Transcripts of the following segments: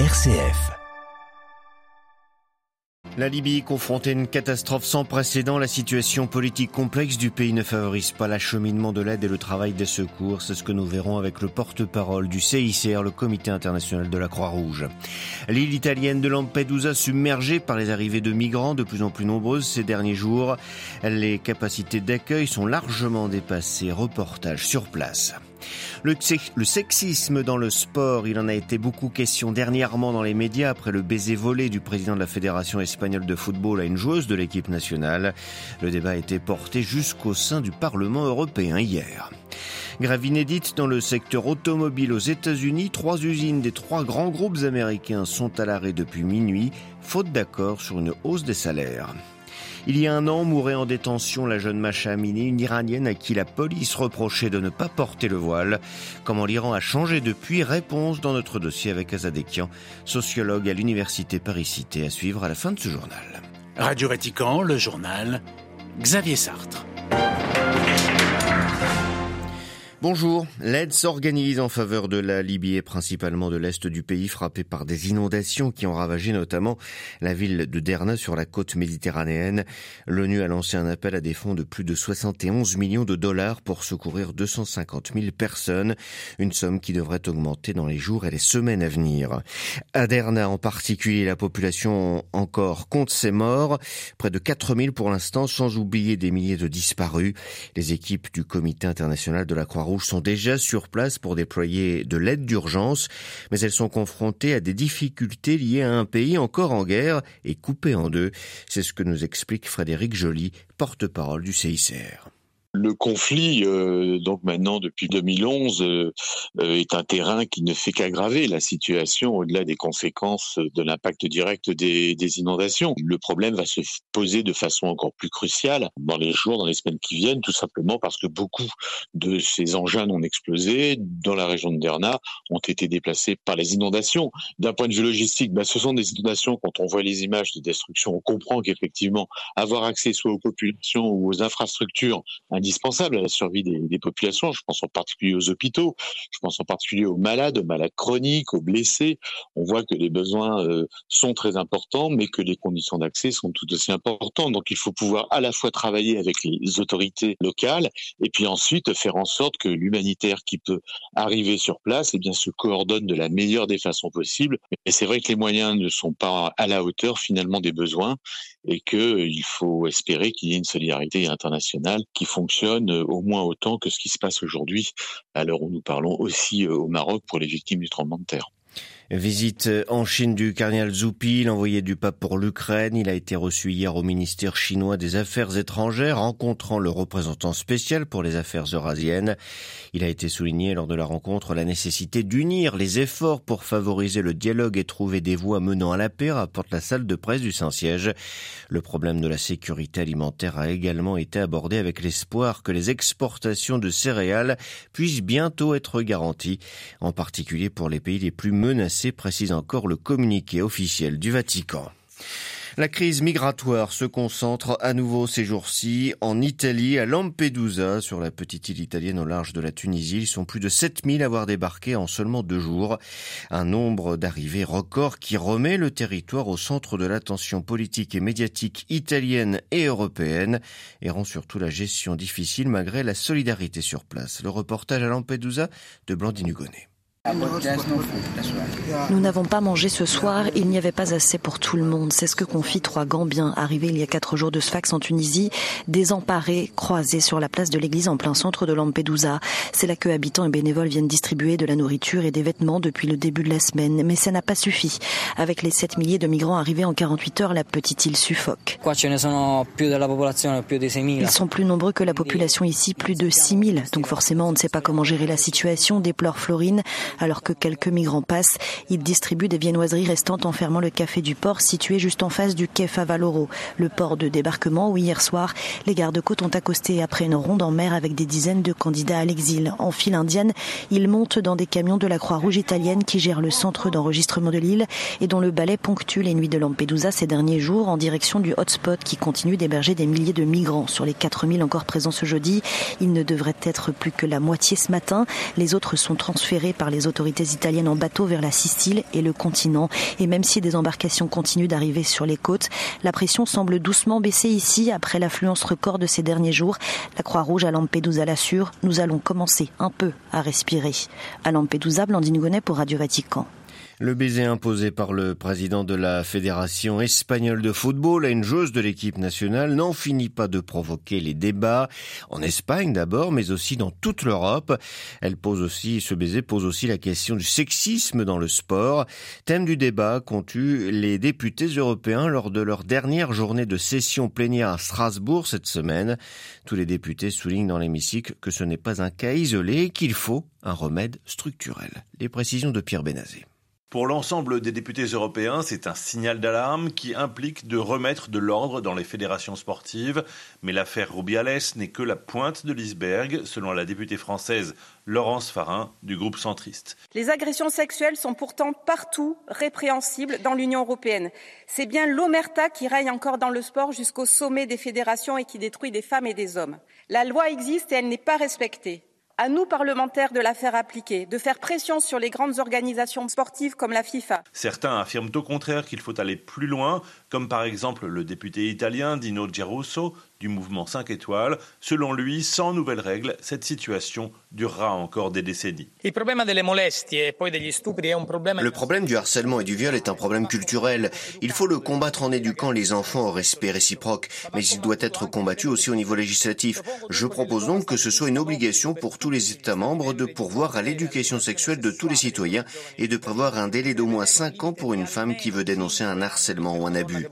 RCF. La Libye confrontée à une catastrophe sans précédent, la situation politique complexe du pays ne favorise pas l'acheminement de l'aide et le travail des secours. C'est ce que nous verrons avec le porte-parole du CICR, le Comité international de la Croix-Rouge. L'île italienne de Lampedusa submergée par les arrivées de migrants de plus en plus nombreuses ces derniers jours. Les capacités d'accueil sont largement dépassées. Reportage sur place. Le, sexisme dans le sport, il en a été beaucoup question dernièrement dans les médias après le baiser volé du président de la Fédération espagnole de football à une joueuse de l'équipe nationale. Le débat a été porté jusqu'au sein du Parlement européen hier. Grève inédite dans le secteur automobile aux États-Unis. Trois usines des trois grands groupes américains sont à l'arrêt depuis minuit, faute d'accord sur une hausse des salaires. Il y a un an, mourait en détention la jeune Macha Amini, une Iranienne à qui la police reprochait de ne pas porter le voile. Comment l'Iran a changé depuis? Réponse dans notre dossier avec Azadekian, sociologue à l'Université Paris-Cité, à suivre à la fin de ce journal. Radio Vatican, le journal, Xavier Sartre. Bonjour. L'aide s'organise en faveur de la Libye et principalement de l'est du pays frappé par des inondations qui ont ravagé notamment la ville de Derna sur la côte méditerranéenne. L'ONU a lancé un appel à des fonds de plus de 71 millions de dollars pour secourir 250 000 personnes, une somme qui devrait augmenter dans les jours et les semaines à venir. À Derna en particulier, la population encore compte ses morts, près de 4 000 pour l'instant, sans oublier des milliers de disparus. Les équipes du Comité international de la Croix-Rouge sont déjà sur place pour déployer de l'aide d'urgence, mais elles sont confrontées à des difficultés liées à un pays encore en guerre et coupé en deux. C'est ce que nous explique Frédéric Joly, porte-parole du CICR. Le conflit, euh, donc maintenant depuis 2011, euh, euh, est un terrain qui ne fait qu'aggraver la situation au-delà des conséquences de l'impact direct des, des, inondations. Le problème va se poser de façon encore plus cruciale dans les jours, dans les semaines qui viennent, tout simplement parce que beaucoup de ces engins non explosés dans la région de Derna ont été déplacés par les inondations. D'un point de vue logistique, bah, ce sont des inondations. Quand on voit les images de destruction, on comprend qu'effectivement, avoir accès soit aux populations ou aux infrastructures indispensable à la survie des, populations. Je pense en particulier aux hôpitaux, je pense en particulier aux malades, aux malades chroniques, aux blessés. On voit que les besoins euh, sont très importants, mais que les conditions d'accès sont tout aussi importantes. Donc il faut pouvoir à la fois travailler avec les autorités locales et puis ensuite faire en sorte que l'humanitaire qui peut arriver sur place eh bien, se coordonne de la meilleure des façons possibles. Et c'est vrai que les moyens ne sont pas à la hauteur finalement des besoins et qu'il faut espérer qu'il y ait une solidarité internationale qui fonctionne euh, au moins autant que ce qui se passe aujourd'hui, l'heure où nous parlons aussi euh, au Maroc pour les victimes du tremblement de terre. Visite en Chine du cardinal Zoupi, l'envoyé du pape pour l'Ukraine. Il a été reçu hier au ministère chinois des Affaires étrangères, rencontrant le représentant spécial pour les affaires eurasiennes. Il a été souligné lors de la rencontre la nécessité d'unir les efforts pour favoriser le dialogue et trouver des voies menant à la paix, rapporte la salle de presse du Saint-Siège. Le problème de la sécurité alimentaire a également été abordé avec l'espoir que les exportations de céréales puissent bientôt être garanties, en particulier pour les pays les plus menacés précise encore le communiqué officiel du Vatican. La crise migratoire se concentre à nouveau ces jours-ci en Italie, à Lampedusa, sur la petite île italienne au large de la Tunisie. Ils sont plus de 7000 à avoir débarqué en seulement deux jours. Un nombre d'arrivées record qui remet le territoire au centre de l'attention politique et médiatique italienne et européenne et rend surtout la gestion difficile malgré la solidarité sur place. Le reportage à Lampedusa de Blandine Hugonnet. Nous n'avons pas mangé ce soir, il n'y avait pas assez pour tout le monde. C'est ce que confient trois Gambiens arrivés il y a quatre jours de Sfax en Tunisie, désemparés, croisés sur la place de l'église en plein centre de Lampedusa. C'est là que habitants et bénévoles viennent distribuer de la nourriture et des vêtements depuis le début de la semaine. Mais ça n'a pas suffi. Avec les 7 milliers de migrants arrivés en 48 heures, la petite île suffoque. Ils sont plus nombreux que la population ici, plus de 6000. Donc forcément, on ne sait pas comment gérer la situation, déplore Florine. Alors que quelques migrants passent, ils distribuent des viennoiseries restantes en fermant le café du port situé juste en face du quai Favaloro, le port de débarquement où hier soir, les gardes-côtes ont accosté après une ronde en mer avec des dizaines de candidats à l'exil. En file indienne, ils montent dans des camions de la Croix-Rouge italienne qui gère le centre d'enregistrement de l'île et dont le balai ponctue les nuits de Lampedusa ces derniers jours en direction du hotspot qui continue d'héberger des milliers de migrants. Sur les 4000 encore présents ce jeudi, il ne devrait être plus que la moitié ce matin. Les autres sont transférés par les autorités italiennes en bateau vers la Sicile et le continent. Et même si des embarcations continuent d'arriver sur les côtes, la pression semble doucement baisser ici après l'affluence record de ces derniers jours. La Croix-Rouge à Lampedusa l'assure, nous allons commencer un peu à respirer. À Lampedusa, Blandine Gonnet pour Radio Vatican. Le baiser imposé par le président de la Fédération espagnole de football à une joueuse de l'équipe nationale n'en finit pas de provoquer les débats en Espagne d'abord, mais aussi dans toute l'Europe. Elle pose aussi, ce baiser pose aussi la question du sexisme dans le sport. Thème du débat qu'ont eu les députés européens lors de leur dernière journée de session plénière à Strasbourg cette semaine. Tous les députés soulignent dans l'hémicycle que ce n'est pas un cas isolé et qu'il faut un remède structurel. Les précisions de Pierre Benazé. Pour l'ensemble des députés européens, c'est un signal d'alarme qui implique de remettre de l'ordre dans les fédérations sportives. Mais l'affaire Rubiales n'est que la pointe de l'iceberg, selon la députée française Laurence Farin du groupe centriste. Les agressions sexuelles sont pourtant partout répréhensibles dans l'Union européenne. C'est bien l'omerta qui règne encore dans le sport jusqu'au sommet des fédérations et qui détruit des femmes et des hommes. La loi existe et elle n'est pas respectée. À nous, parlementaires, de la faire appliquer, de faire pression sur les grandes organisations sportives comme la FIFA. Certains affirment au contraire qu'il faut aller plus loin, comme par exemple le député italien Dino Gerusso du mouvement 5 étoiles. Selon lui, sans nouvelles règles, cette situation durera encore des décennies. Le problème du harcèlement et du viol est un problème culturel. Il faut le combattre en éduquant les enfants au respect réciproque, mais il doit être combattu aussi au niveau législatif. Je propose donc que ce soit une obligation pour tous les États membres de pourvoir à l'éducation sexuelle de tous les citoyens et de prévoir un délai d'au moins 5 ans pour une femme qui veut dénoncer un harcèlement ou un abus.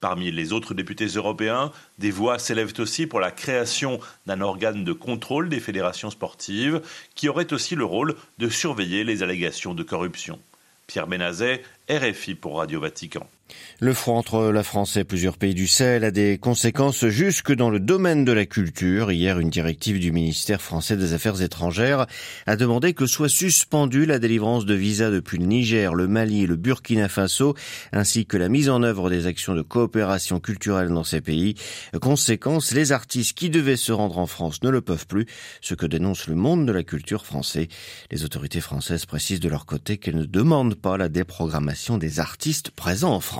Parmi les autres députés européens, des voix s'élèvent aussi pour la création d'un organe de contrôle des fédérations sportives qui aurait aussi le rôle de surveiller les allégations de corruption. Pierre Benazet, RFI pour Radio Vatican. Le front entre la France et plusieurs pays du Sahel a des conséquences jusque dans le domaine de la culture. Hier, une directive du ministère français des Affaires étrangères a demandé que soit suspendue la délivrance de visas depuis le Niger, le Mali et le Burkina Faso, ainsi que la mise en œuvre des actions de coopération culturelle dans ces pays. Conséquence, les artistes qui devaient se rendre en France ne le peuvent plus, ce que dénonce le monde de la culture français. Les autorités françaises précisent de leur côté qu'elles ne demandent pas la déprogrammation des artistes présents en France.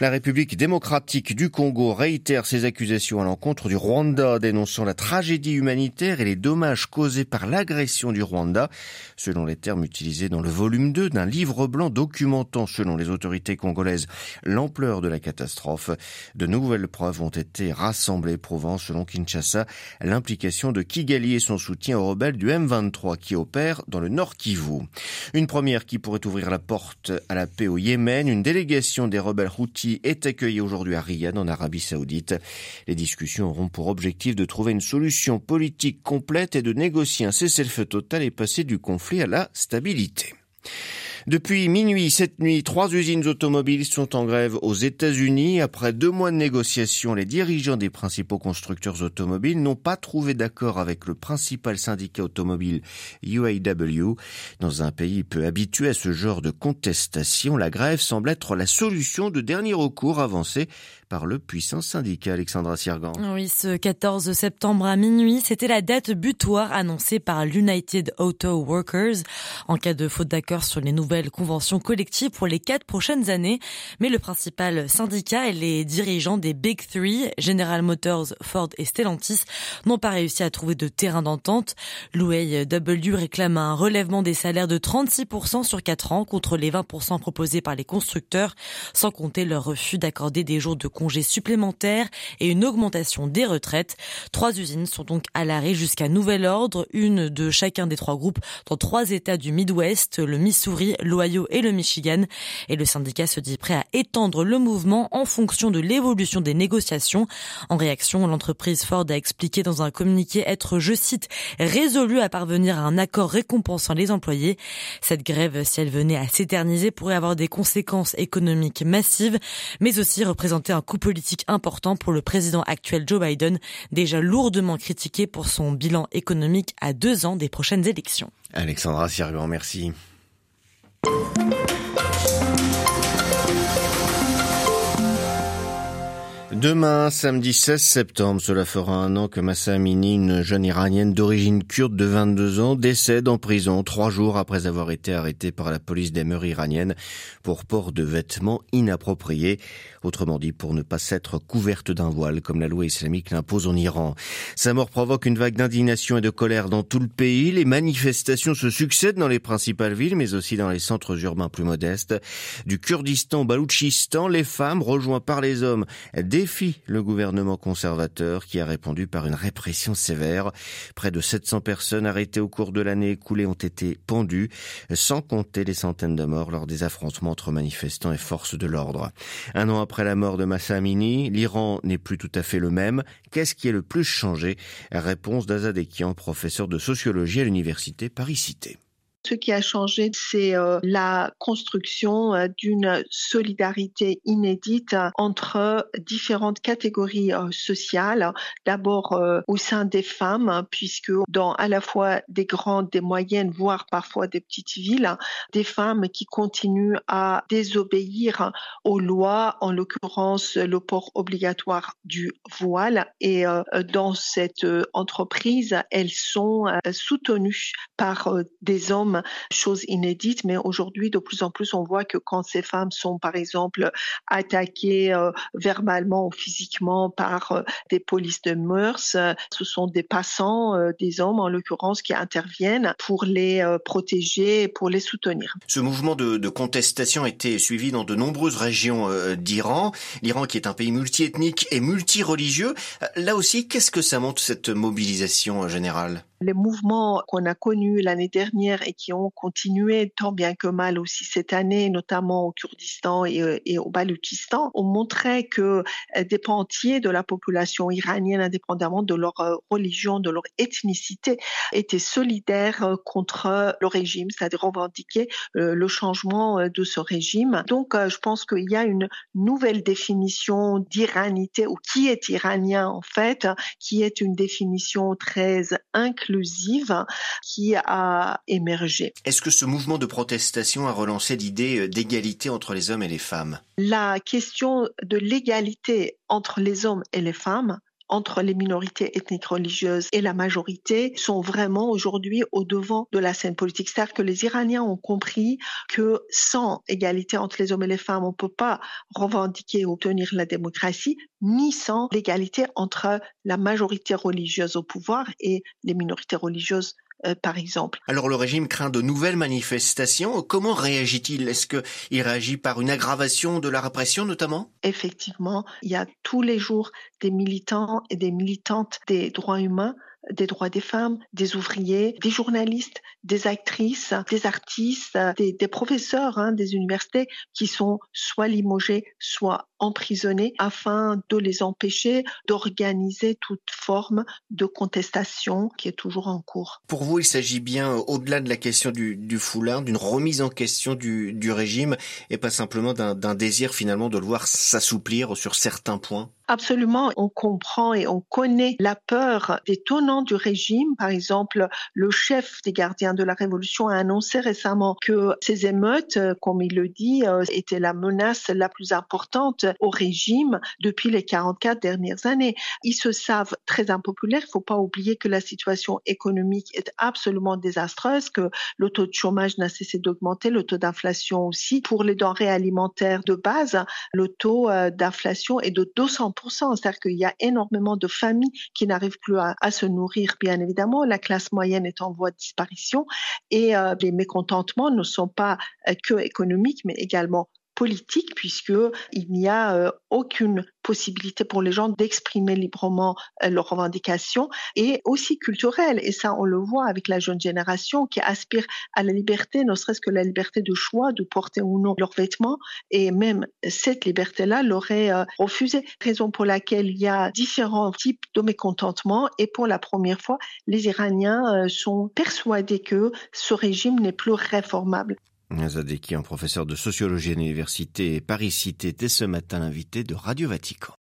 La République démocratique du Congo réitère ses accusations à l'encontre du Rwanda, dénonçant la tragédie humanitaire et les dommages causés par l'agression du Rwanda, selon les termes utilisés dans le volume 2 d'un livre blanc documentant, selon les autorités congolaises, l'ampleur de la catastrophe. De nouvelles preuves ont été rassemblées prouvant, selon Kinshasa, l'implication de Kigali et son soutien aux rebelles du M23 qui opèrent dans le Nord Kivu. Une première qui pourrait ouvrir la porte à la paix au Yémen, une délégation des rebelles Houthis est accueillie aujourd'hui à Riyad, en Arabie Saoudite. Les discussions auront pour objectif de trouver une solution politique complète et de négocier un cessez-le-feu total et passer du conflit à la stabilité. Depuis minuit cette nuit, trois usines automobiles sont en grève aux États-Unis. Après deux mois de négociations, les dirigeants des principaux constructeurs automobiles n'ont pas trouvé d'accord avec le principal syndicat automobile UAW. Dans un pays peu habitué à ce genre de contestation, la grève semble être la solution de dernier recours avancée par le puissant syndicat Alexandra Siergan. Oui, ce 14 septembre à minuit, c'était la date butoir annoncée par l'United Auto Workers en cas de faute d'accord sur les nouvelles conventions collectives pour les quatre prochaines années. Mais le principal syndicat et les dirigeants des Big Three, General Motors, Ford et Stellantis, n'ont pas réussi à trouver de terrain d'entente. L'UAW réclame un relèvement des salaires de 36% sur 4 ans contre les 20% proposés par les constructeurs, sans compter leur refus d'accorder des jours de congés supplémentaires et une augmentation des retraites. Trois usines sont donc à l'arrêt jusqu'à nouvel ordre, une de chacun des trois groupes dans trois États du Midwest, le Missouri, l'Ohio et le Michigan. Et le syndicat se dit prêt à étendre le mouvement en fonction de l'évolution des négociations. En réaction, l'entreprise Ford a expliqué dans un communiqué être, je cite, résolu à parvenir à un accord récompensant les employés. Cette grève, si elle venait à s'éterniser, pourrait avoir des conséquences économiques massives, mais aussi représenter un coup politique important pour le président actuel Joe Biden, déjà lourdement critiqué pour son bilan économique à deux ans des prochaines élections. Alexandra Siergan, merci. Demain, samedi 16 septembre, cela fera un an que Massa Amini, une jeune iranienne d'origine kurde de 22 ans, décède en prison trois jours après avoir été arrêtée par la police des mœurs iraniennes pour port de vêtements inappropriés. Autrement dit, pour ne pas s'être couverte d'un voile, comme la loi islamique l'impose en Iran. Sa mort provoque une vague d'indignation et de colère dans tout le pays. Les manifestations se succèdent dans les principales villes, mais aussi dans les centres urbains plus modestes. Du Kurdistan au Baloutchistan, les femmes, rejointes par les hommes, le gouvernement conservateur qui a répondu par une répression sévère. Près de 700 personnes arrêtées au cours de l'année écoulée ont été pendues, sans compter les centaines de morts lors des affrontements entre manifestants et forces de l'ordre. Un an après la mort de Massa Amini, l'Iran n'est plus tout à fait le même. Qu'est-ce qui est le plus changé? Réponse d'Azadekian, professeur de sociologie à l'université Paris-Cité. Ce qui a changé, c'est euh, la construction euh, d'une solidarité inédite entre différentes catégories euh, sociales. D'abord au sein des femmes, puisque dans à la fois des grandes, des moyennes, voire parfois des petites villes, des femmes qui continuent à désobéir aux lois, en l'occurrence le port obligatoire du voile. Et dans cette entreprise, elles sont soutenues par des hommes chose inédite, mais aujourd'hui, de plus en plus, on voit que quand ces femmes sont, par exemple, attaquées euh, verbalement ou physiquement par euh, des polices de mœurs, euh, ce sont des passants, des hommes en l'occurrence, qui interviennent pour les protéger et pour les soutenir. Ce mouvement de, de contestation a été suivi dans de nombreuses régions d'Iran. L'Iran qui est un pays multiethnique et multireligieux. Là aussi, qu'est-ce que ça montre cette mobilisation générale? Les mouvements qu'on a connus l'année dernière et qui ont continué tant bien que mal aussi cette année, notamment au Kurdistan et, euh, au Baloutchistan, ont montré que euh, des pans entiers de la population iranienne, indépendamment de leur euh, religion, de leur ethnicité, étaient solidaires contre le régime, c'est-à-dire revendiquer le changement de ce régime. Donc, je pense qu'il y a une nouvelle définition d'iranité ou qui est iranien en fait, qui est une définition très inclusive inclusive qui a émergé. Est-ce que ce mouvement de protestation a relancé l'idée euh, d'égalité entre les hommes et les femmes? La question de l'égalité entre les hommes et les femmes entre les minorités ethniques religieuses et la majorité sont vraiment aujourd'hui au devant de la scène politique. C'est-à-dire que les Iraniens ont compris que sans égalité entre les hommes et les femmes, on ne peut pas revendiquer et obtenir la démocratie, ni sans l'égalité entre la majorité religieuse au pouvoir et les minorités religieuses euh, par exemple. Alors le régime craint de nouvelles manifestations. Comment réagit-il? Est-ce qu'il réagit par une aggravation de la répression notamment? Effectivement, il y a tous les jours des militants et des militantes des droits humains des droits des femmes, des ouvriers, des journalistes, des actrices, des artistes, des, professeurs hein, des universités qui sont soit limogés, soit emprisonnés afin de les empêcher d'organiser toute forme de contestation qui est toujours en cours. Pour vous, il s'agit bien, au-delà de la question du, foulard, d'une remise en question du, du régime et pas simplement d'un désir finalement de le voir s'assouplir sur certains points? Absolument, on comprend et on connaît la peur des tenants du régime. Par exemple, le chef des gardiens de la révolution a annoncé récemment que ces émeutes, comme il le dit, euh, étaient la menace la plus importante au régime depuis les 44 dernières années. Ils se savent très impopulaires. Il ne faut pas oublier que la situation économique est absolument désastreuse, que le taux de chômage n'a cessé d'augmenter, le taux d'inflation aussi. Pour les denrées alimentaires de base, le taux euh, d'inflation est de 200 c'est-à-dire qu'il y a énormément de familles qui n'arrivent plus à, se nourrir, bien évidemment. La classe moyenne est en voie de disparition et euh, les mécontentements ne sont pas euh, que économiques, mais également politique puisqu'il n'y a euh, aucune possibilité pour les gens d'exprimer librement euh, leurs revendications et aussi culturelle. Et ça, on le voit avec la jeune génération qui aspire à la liberté, ne serait-ce que la liberté de choix de porter ou non leurs vêtements. Et même cette liberté-là l'aurait euh, refusée. Raison pour laquelle il y a différents types de mécontentement. Et pour la première fois, les Iraniens sont persuadés que ce régime n'est plus réformable. Zadeki, un professeur de sociologie à l'université Paris-Cité, était ce matin l'invité de Radio Vatican.